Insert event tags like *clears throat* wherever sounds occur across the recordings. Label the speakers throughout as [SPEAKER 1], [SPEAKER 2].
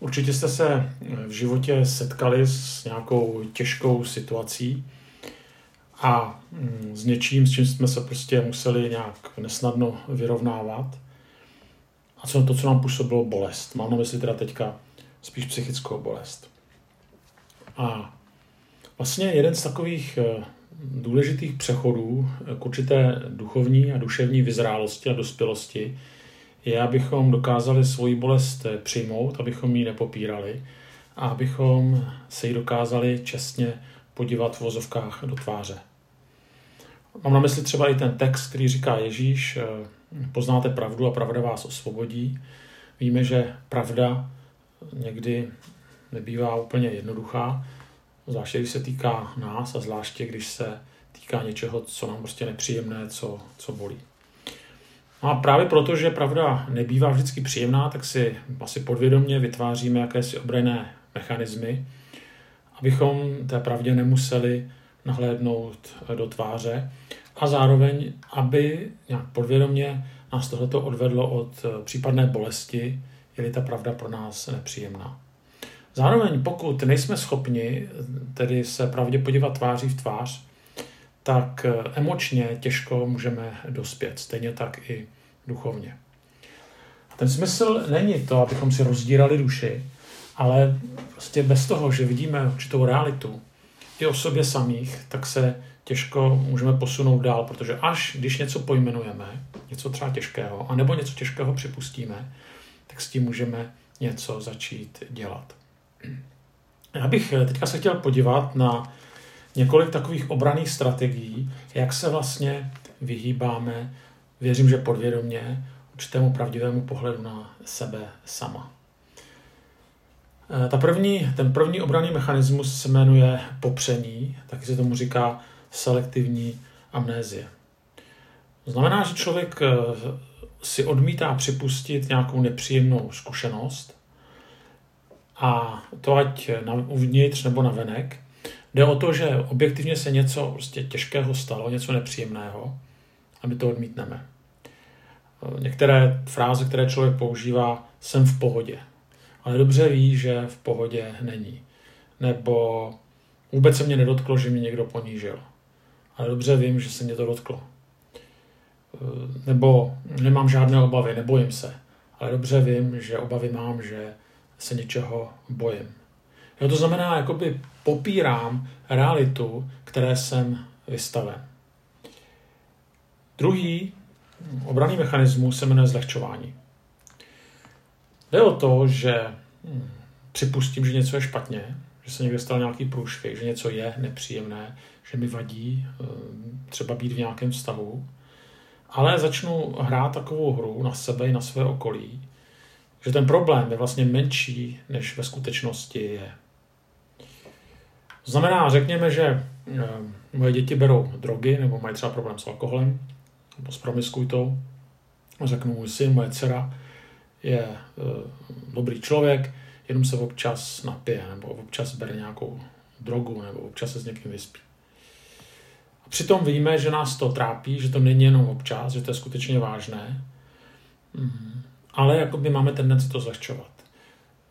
[SPEAKER 1] Určitě jste se v životě setkali s nějakou těžkou situací a mm, s něčím, s čím jsme se prostě museli nějak nesnadno vyrovnávat. A co to, co nám působilo bolest. Mám na mysli teda teďka spíš psychickou bolest. A vlastně jeden z takových eh, důležitých přechodů k určité duchovní a duševní vyzrálosti a dospělosti je, abychom dokázali svoji bolest přijmout, abychom ji nepopírali a abychom se ji dokázali čestně podívat v vozovkách do tváře. Mám na mysli třeba i ten text, který říká Ježíš, eh, poznáte pravdu a pravda vás osvobodí. Víme, že pravda někdy nebývá úplně jednoduchá, zvláště když se týká nás a zvláště když se týká něčeho, co nám prostě nepříjemné, co, co bolí. No a právě proto, že pravda nebývá vždycky příjemná, tak si asi podvědomě vytváříme jakési obrejné mechanismy, abychom té pravdě nemuseli nahlédnout do tváře a zároveň, aby nějak podvědomě nás tohleto odvedlo od případné bolesti, je ta pravda pro nás nepříjemná. Zároveň, pokud nejsme schopni tedy se pravdě podívat tváří v tvář, tak emočně těžko můžeme dospět, stejně tak i duchovně. Ten smysl není to, abychom si rozdírali duši, ale prostě bez toho, že vidíme určitou realitu i o sobě samých, tak se těžko můžeme posunout dál, protože až když něco pojmenujeme, něco třeba těžkého, anebo něco těžkého připustíme, tak s tím můžeme něco začít dělat. Já bych teďka se chtěl podívat na několik takových obraných strategií, jak se vlastně vyhýbáme, věřím, že podvědomě, určitému pravdivému pohledu na sebe sama. Eh, ta první, ten první obranný mechanismus se jmenuje popření, taky se tomu říká selektivní amnézie. Znamená, že člověk eh, si odmítá připustit nějakou nepříjemnou zkušenost a to ať na, uvnitř nebo na venek. Jde o to, že objektivně se něco prostě těžkého stalo, něco nepříjemného a my to odmítneme. Některé fráze, které člověk používá, jsem v pohodě, ale dobře ví, že v pohodě není. Nebo vůbec se mě nedotklo, že mě někdo ponížil, ale dobře vím, že se mě to dotklo. Nebo nemám žádné obavy, nebojím se, ale dobře vím, že obavy mám, že se něčeho bojím. Jo, to znamená, jakoby popírám realitu, které jsem vystaven. Druhý obraný mechanismus se jmenuje zlehčování. Jde o to, že hm, připustím, že něco je špatně, že se někde stal nějaký průšvih, že něco je nepříjemné, že mi vadí hm, třeba být v nějakém vztahu, ale začnu hrát takovou hru na sebe i na své okolí, že ten problém je vlastně menší, než ve skutečnosti je. Znamená, řekněme, že hm, moje děti berou drogy nebo mají třeba problém s alkoholem, nebo s promiskuitou. Řeknu, můj syn, moje dcera je e, dobrý člověk, jenom se občas napije, nebo občas bere nějakou drogu, nebo občas se s někým vyspí. A přitom víme, že nás to trápí, že to není jenom občas, že to je skutečně vážné, mm. ale jakoby máme tendenci to zlehčovat.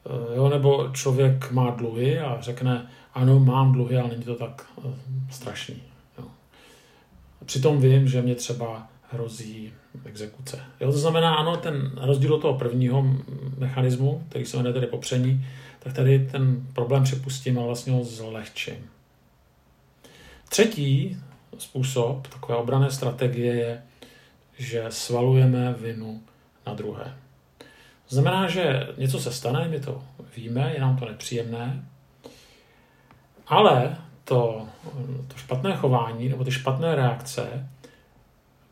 [SPEAKER 1] E, jo, nebo člověk má dluhy a řekne, ano, mám dluhy, ale není to tak e, strašný. Jo. A přitom vím, že mě třeba hrozí exekuce. Jo, to znamená, ano, ten rozdíl od toho prvního mechanismu, který se jmenuje tedy popření, tak tady ten problém připustím a vlastně ho zlehčím. Třetí způsob takové obrané strategie je, že svalujeme vinu na druhé. Znamená, že něco se stane, my to víme, je nám to nepříjemné, ale to, to špatné chování nebo ty špatné reakce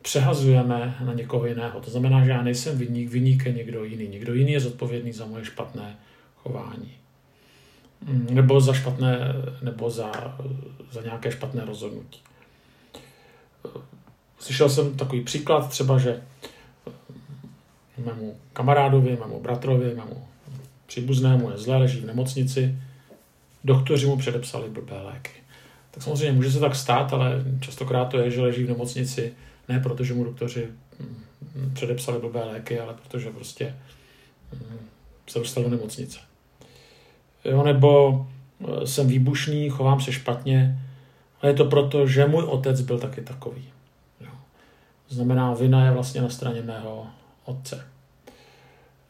[SPEAKER 1] přehazujeme na někoho jiného. To znamená, že já nejsem vyník, vyník je někdo jiný. Někdo jiný je zodpovědný za moje špatné chování. Mm, nebo za špatné, nebo za, za nějaké špatné rozhodnutí. Slyšel jsem takový příklad, třeba, že mému kamarádovi, mému bratrovi, mému příbuznému je zlé, leží v nemocnici, doktoři mu předepsali blbé léky. Tak samozřejmě může se tak stát, ale častokrát to je, že leží v nemocnici ne proto, že mu doktoři mm, předepsali blbé léky, ale protože prostě mm, se dostal do nemocnice. jo, nebo eh, jsem výbušný, chovám se špatně, ale je to proto, že můj otec byl taky takový. Jo. Znamená, vina je vlastně na straně mého otce.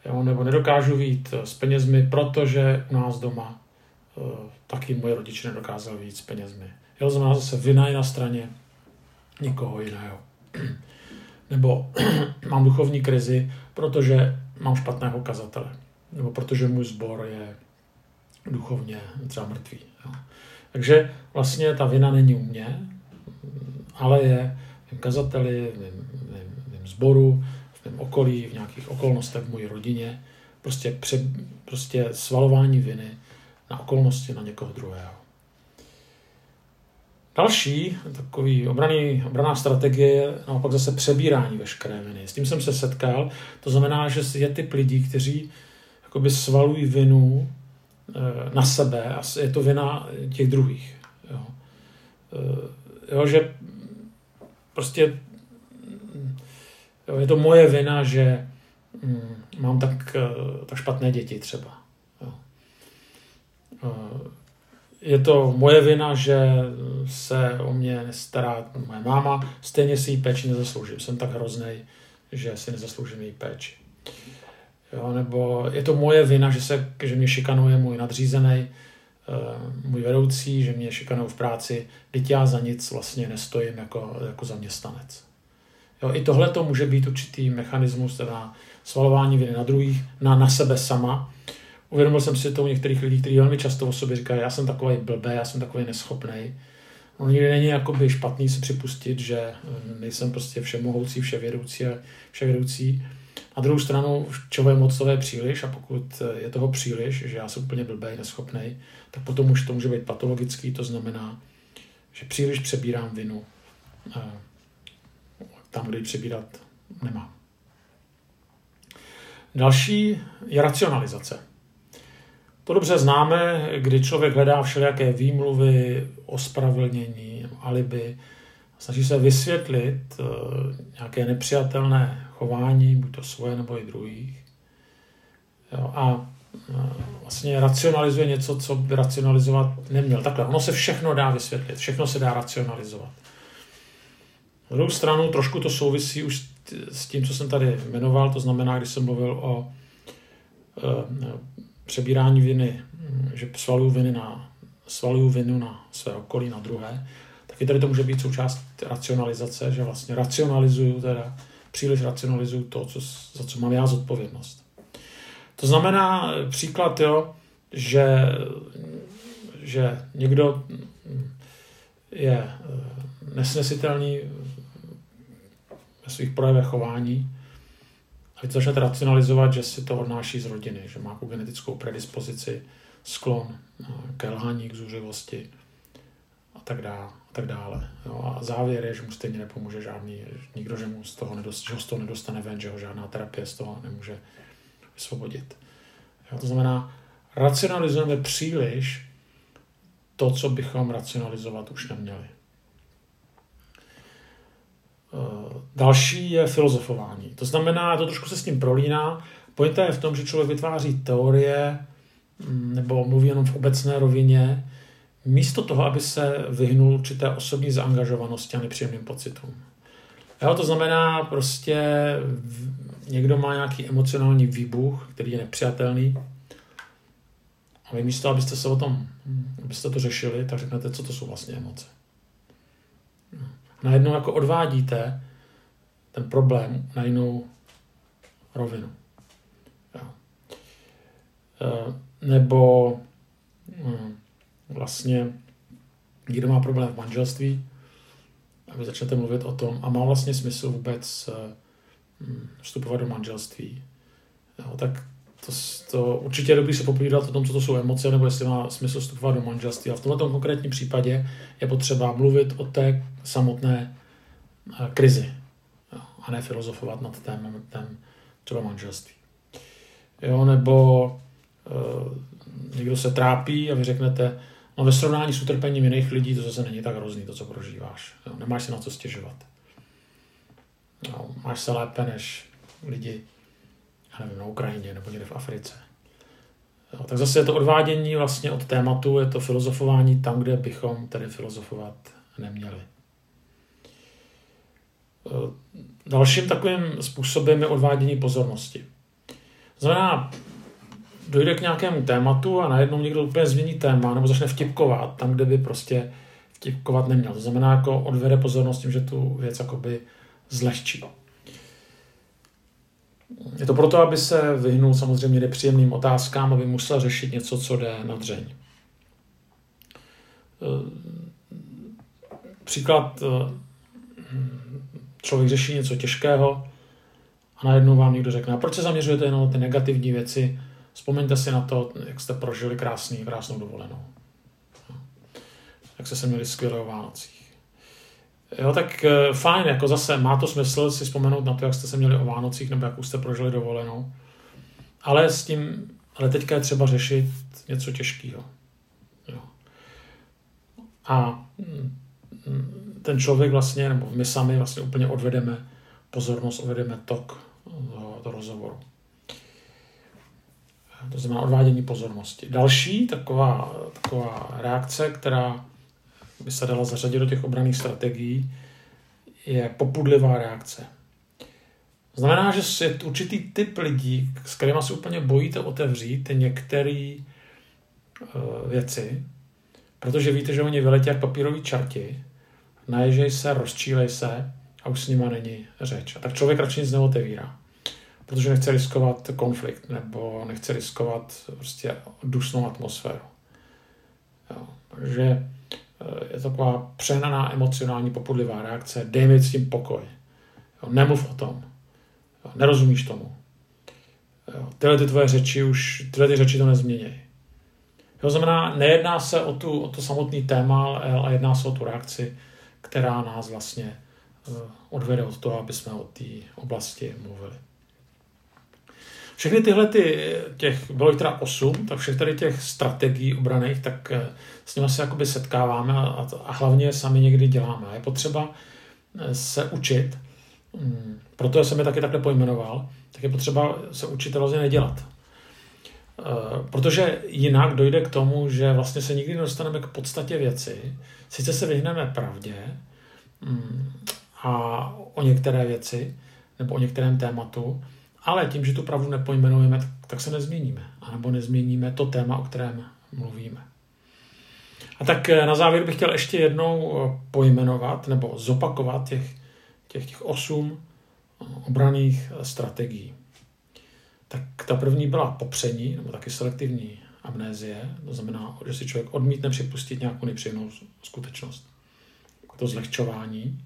[SPEAKER 1] Jo, nebo nedokážu vít s penězmi, protože u nás doma uh, taky moje rodiče nedokázali vít s penězmi. Jo, znamená zase vina je na straně nikoho jiného. Nebo *clears throat* mám duchovní krizi, protože mám špatného kazatele. Nebo protože můj sbor je duchovně třeba mrtvý. Jo. Takže vlastně ta vina není u mě, ale je v mém kazateli, v mém, v mém sboru, v mém okolí, v nějakých okolnostech v mojí rodině. Prostě, pře, prostě svalování viny na okolnosti na někoho druhého. Další takový obraný, obraná strategie je naopak zase přebírání veškeré viny. S tím jsem se setkal. To znamená, že je typ lidí, kteří jakoby svalují vinu eh, na sebe a je to vina těch druhých. Jo. Eh, jo, že prostě jo, je to moje vina, že hm, mám tak, eh, tak špatné děti třeba. Jo je to moje vina, že se o mě nestará moje máma, stejně si jí péči nezasloužím. Jsem tak hrozný, že si nezasloužím její péči. Jo, nebo je to moje vina, že, se, že mě šikanuje můj nadřízený, eh, můj vedoucí, že mě šikanují v práci, teď já za nic vlastně nestojím jako, jako zaměstnanec. Jo, I tohle to může být určitý mechanismus, teda svalování viny na druhých, na, na sebe sama, uvědomil jsem si to u některých lidí, kteří velmi často o sobě říkají, já jsem takový blbý, já jsem takový neschopný. No nikdy není jakoby špatný si připustit, že eh, nejsem prostě všemohoucí, vševědoucí a vševědoucí. Na druhou stranu, čeho je moc, toho je příliš a pokud eh, je toho příliš, že já jsem úplně blbý, neschopný, tak potom už to může být patologický, to znamená, že příliš přebírám vinu eh, tam, kde ji přebírat nemám. Další je racionalizace. To dobře známe, kdy člověk hledá všelijaké výmluvy, ospravedlnění, alibi, snaží se vysvětlit eh, nějaké nepřijatelné chování, buď to svoje nebo i druhých. Jo, a eh, vlastně racionalizuje něco, co by racionalizovat neměl. Takhle, ono se všechno dá vysvětlit, všechno se dá racionalizovat. Na druhou stranu trošku to souvisí už s tím, co jsem tady jmenoval, to znamená, když jsem mluvil o eh, přebírání viny, že svaluju viny na, svaluju vinu na své okolí, na druhé, taky tady to může být součást racionalizace, že vlastně racionalizuju teda, příliš racionalizuju to, co, za co mám já zodpovědnost. To znamená příklad, jo, že, že někdo je eh, nesnesitelný ve svých projevech chování, a to začnete racionalizovat, že si to odnáší z rodiny, že má jako genetickou predispozici, sklon k lhaní, k zuřivosti a tak dále. A, tak dále. Jo, a závěr je, že mu stejně nepomůže žádný, nikdo, že mu z toho, nedost, že ho z toho nedostane ven, že ho žádná terapie z toho nemůže vysvobodit. Jo, to znamená, racionalizujeme příliš to, co bychom racionalizovat už neměli. Eh, další je filozofování. To znamená, to trošku se s tím prolíná. Pointa je v tom, že člověk vytváří teorie mm, nebo mluví jenom v obecné rovině, místo toho, aby se vyhnul určité osobní zaangažovanosti a nepříjemným pocitům. Jo, to znamená prostě někdo má nějaký emocionální výbuch, který je nepřijatelný a vy místo, abyste se o tom, abyste to řešili, tak řeknete, co to jsou vlastně emoce najednou jako odvádíte ten problém na jinou rovinu. Jo. E, nebo hm, vlastně někdo má problém v manželství a vy začnete mluvit o tom a má vlastně smysl vůbec hm, vstupovat do manželství. Jo, tak to, to určitě je dobrý se popovídat o tom, co to jsou emoce, nebo jestli má smysl vstupovat do manželství. A v tomto konkrétním případě je potřeba mluvit o té samotné eh, krizi a ne filozofovat nad tématem třeba manželství. Jo, nebo uh, někdo se trápí a vy řeknete, no ve srovnání s utrpením jiných lidí to zase není tak hrozný, to, co prožíváš. Jo, nemáš se na co stěžovat. Jo, máš se lépe než lidi já nevím, na Ukrajině nebo někde v Africe. Jo, tak zase je to odvádění vlastně od tématu, je to filozofování tam, kde bychom tedy filozofovat neměli. Eh, dalším takovým způsobem je odvádění pozornosti. Znamená, dojde k nějakému tématu a najednou někdo úplně změní téma nebo začne vtipkovat tam, kde by prostě vtipkovat neměl. To znamená, jako odvede pozornost tím, že tu věc jakoby zlehčí. Je to proto, aby se vyhnul samozřejmě nepříjemným otázkám, aby musel řešit něco, co jde na dřeň. Eh, příklad, eh, člověk řeší něco těžkého a najednou vám někdo řekne, a proč se zaměřujete jenom na ty negativní věci, vzpomeňte si na to, jak jste prožili krásný, krásnou dovolenou. Jak jste se měli skvěle o Vánocích. Jo, tak eh, fajn, jako zase má to smysl si vzpomenout na to, jak jste se měli o Vánocích nebo jak už jste prožili dovolenou. Ale s tím, ale teďka je třeba řešit něco těžkého. Jo. A mm, mm, ten člověk vlastně, nebo my sami vlastně úplně odvedeme pozornost, odvedeme tok do, do rozhovoru. To znamená odvádění pozornosti. Další taková, taková reakce, která by se dala zařadit do těch obraných strategií, je popudlivá reakce. Znamená, že je určitý typ lidí, s kterými se úplně bojíte otevřít některé uh, věci, protože víte, že oni vyletí jak papíroví čarti, naježej se, rozčílej se a už s nima není řeč. A tak člověk radši nic neotevírá, protože nechce riskovat konflikt nebo nechce riskovat prostě dusnou atmosféru. Jo. Takže Eh, je to taková přehnaná emocionální popudlivá reakce, dej mi s tím pokoj. Jo, nemluv o tom. Jo, nerozumíš tomu. Jo, tyhle ty tvoje řeči už, tyhle ty řeči to nezměnějí. To znamená, nejedná se o, tu, o to samotný téma, ale jedná se o tu reakci, která nás vlastně uh, odvede od toho, aby jsme o té oblasti mluvili. Všechny tyhle ty, těch, bylo jich teda osm, tak všech tady těch strategií obraných, tak eh, s nimi se jakoby setkáváme a, a hlavně sami někdy děláme. Je potřeba eh, se učit, mm, proto jsem je taky takhle pojmenoval, tak je potřeba se učit vlastně nedělat. Eh, protože jinak dojde k tomu, že vlastně se nikdy nedostaneme k podstatě věci, sice se vyhneme pravdě mm, a o některé věci, nebo o některém tématu, ale tím, že tu pravdu nepojmenujeme, tak se nezměníme. A nebo nezměníme to téma, o kterém mluvíme. A tak eh, na závěr bych chtěl ještě jednou eh, pojmenovat nebo zopakovat těch, těch, těch osm eh, obraných strategií. Tak ta první byla popření, nebo taky selektivní amnézie, to znamená, že si člověk odmítne připustit nějakou nepříjemnou skutečnost. To zlehčování,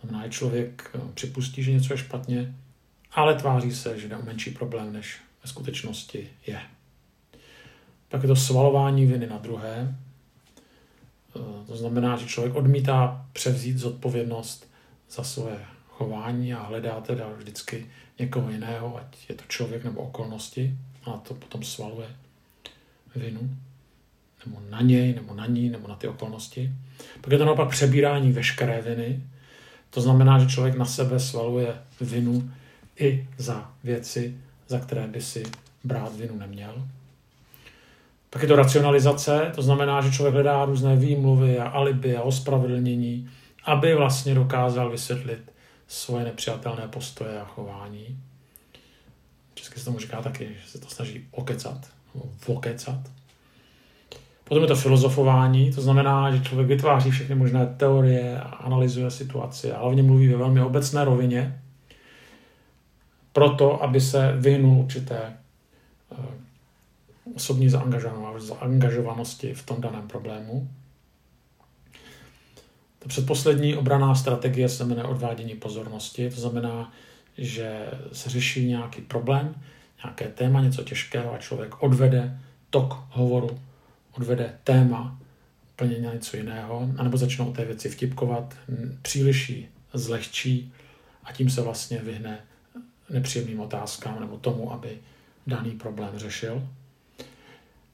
[SPEAKER 1] znamená, že člověk připustí, že něco je špatně, ale tváří se, že jde o menší problém, než ve skutečnosti je. Pak je to svalování viny na druhé. Eh, to znamená, že člověk odmítá převzít zodpovědnost za své chování a hledá teda vždycky někoho jiného, ať je to člověk nebo okolnosti, a to potom svaluje vinu, nebo na něj, nebo na ní, nebo na ty okolnosti. Pak je to naopak přebírání veškeré viny. To znamená, že člověk na sebe svaluje vinu i za věci, za které by si brát vinu neměl. Pak je to racionalizace, to znamená, že člověk hledá různé výmluvy a alibi a ospravedlnění, aby vlastně dokázal vysvětlit svoje nepřijatelné postoje a chování. Česky se tomu říká taky, že se to snaží okecat, vokecat. Potom je to filozofování, to znamená, že člověk vytváří všechny možné teorie a analyzuje situaci a hlavně mluví ve velmi obecné rovině, proto, aby se vyhnul určité eh, osobní zaangažovanosti v tom daném problému. Ta předposlední obraná strategie se jmenuje odvádění pozornosti, to znamená, že se řeší nějaký problém, nějaké téma, něco těžkého a člověk odvede tok hovoru, odvede téma úplně na něco jiného, anebo začnou té věci vtipkovat, příliš ji zlehčí a tím se vlastně vyhne nepříjemným otázkám nebo tomu, aby daný problém řešil.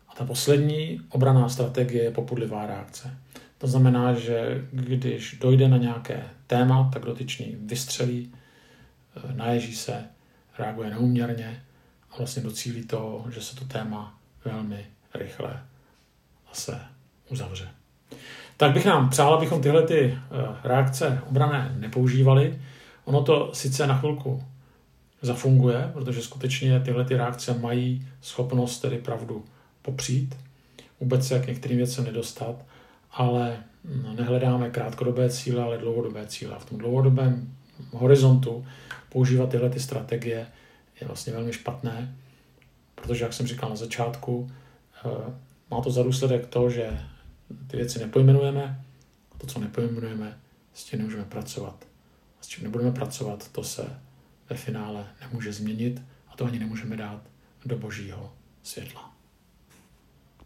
[SPEAKER 1] A ta poslední obraná strategie je popudlivá reakce. To znamená, že když dojde na nějaké téma, tak dotyčný vystřelí, eh, naježí se, reaguje neuměrně a vlastně docílí toho, že se to téma velmi rychle zase uzavře. Tak bych nám přál, abychom tyhle ty eh, reakce obrané nepoužívali. Ono to sice na chvilku zafunguje, protože skutečně tyhle ty reakce mají schopnost tedy pravdu popřít, vůbec se k některým věcem nedostat, ale hm, nehledáme krátkodobé cíle, ale dlouhodobé cíle. A v tom dlouhodobém horizontu používat tyhle ty strategie je vlastně velmi špatné, protože, jak jsem říkal na začátku, eh, má to za důsledek to, že ty věci nepojmenujeme a to, co nepojmenujeme, s tím nemůžeme pracovat. A s čím nebudeme pracovat, to se ve finále nemůže změnit a to ani nemůžeme dát do božího světla.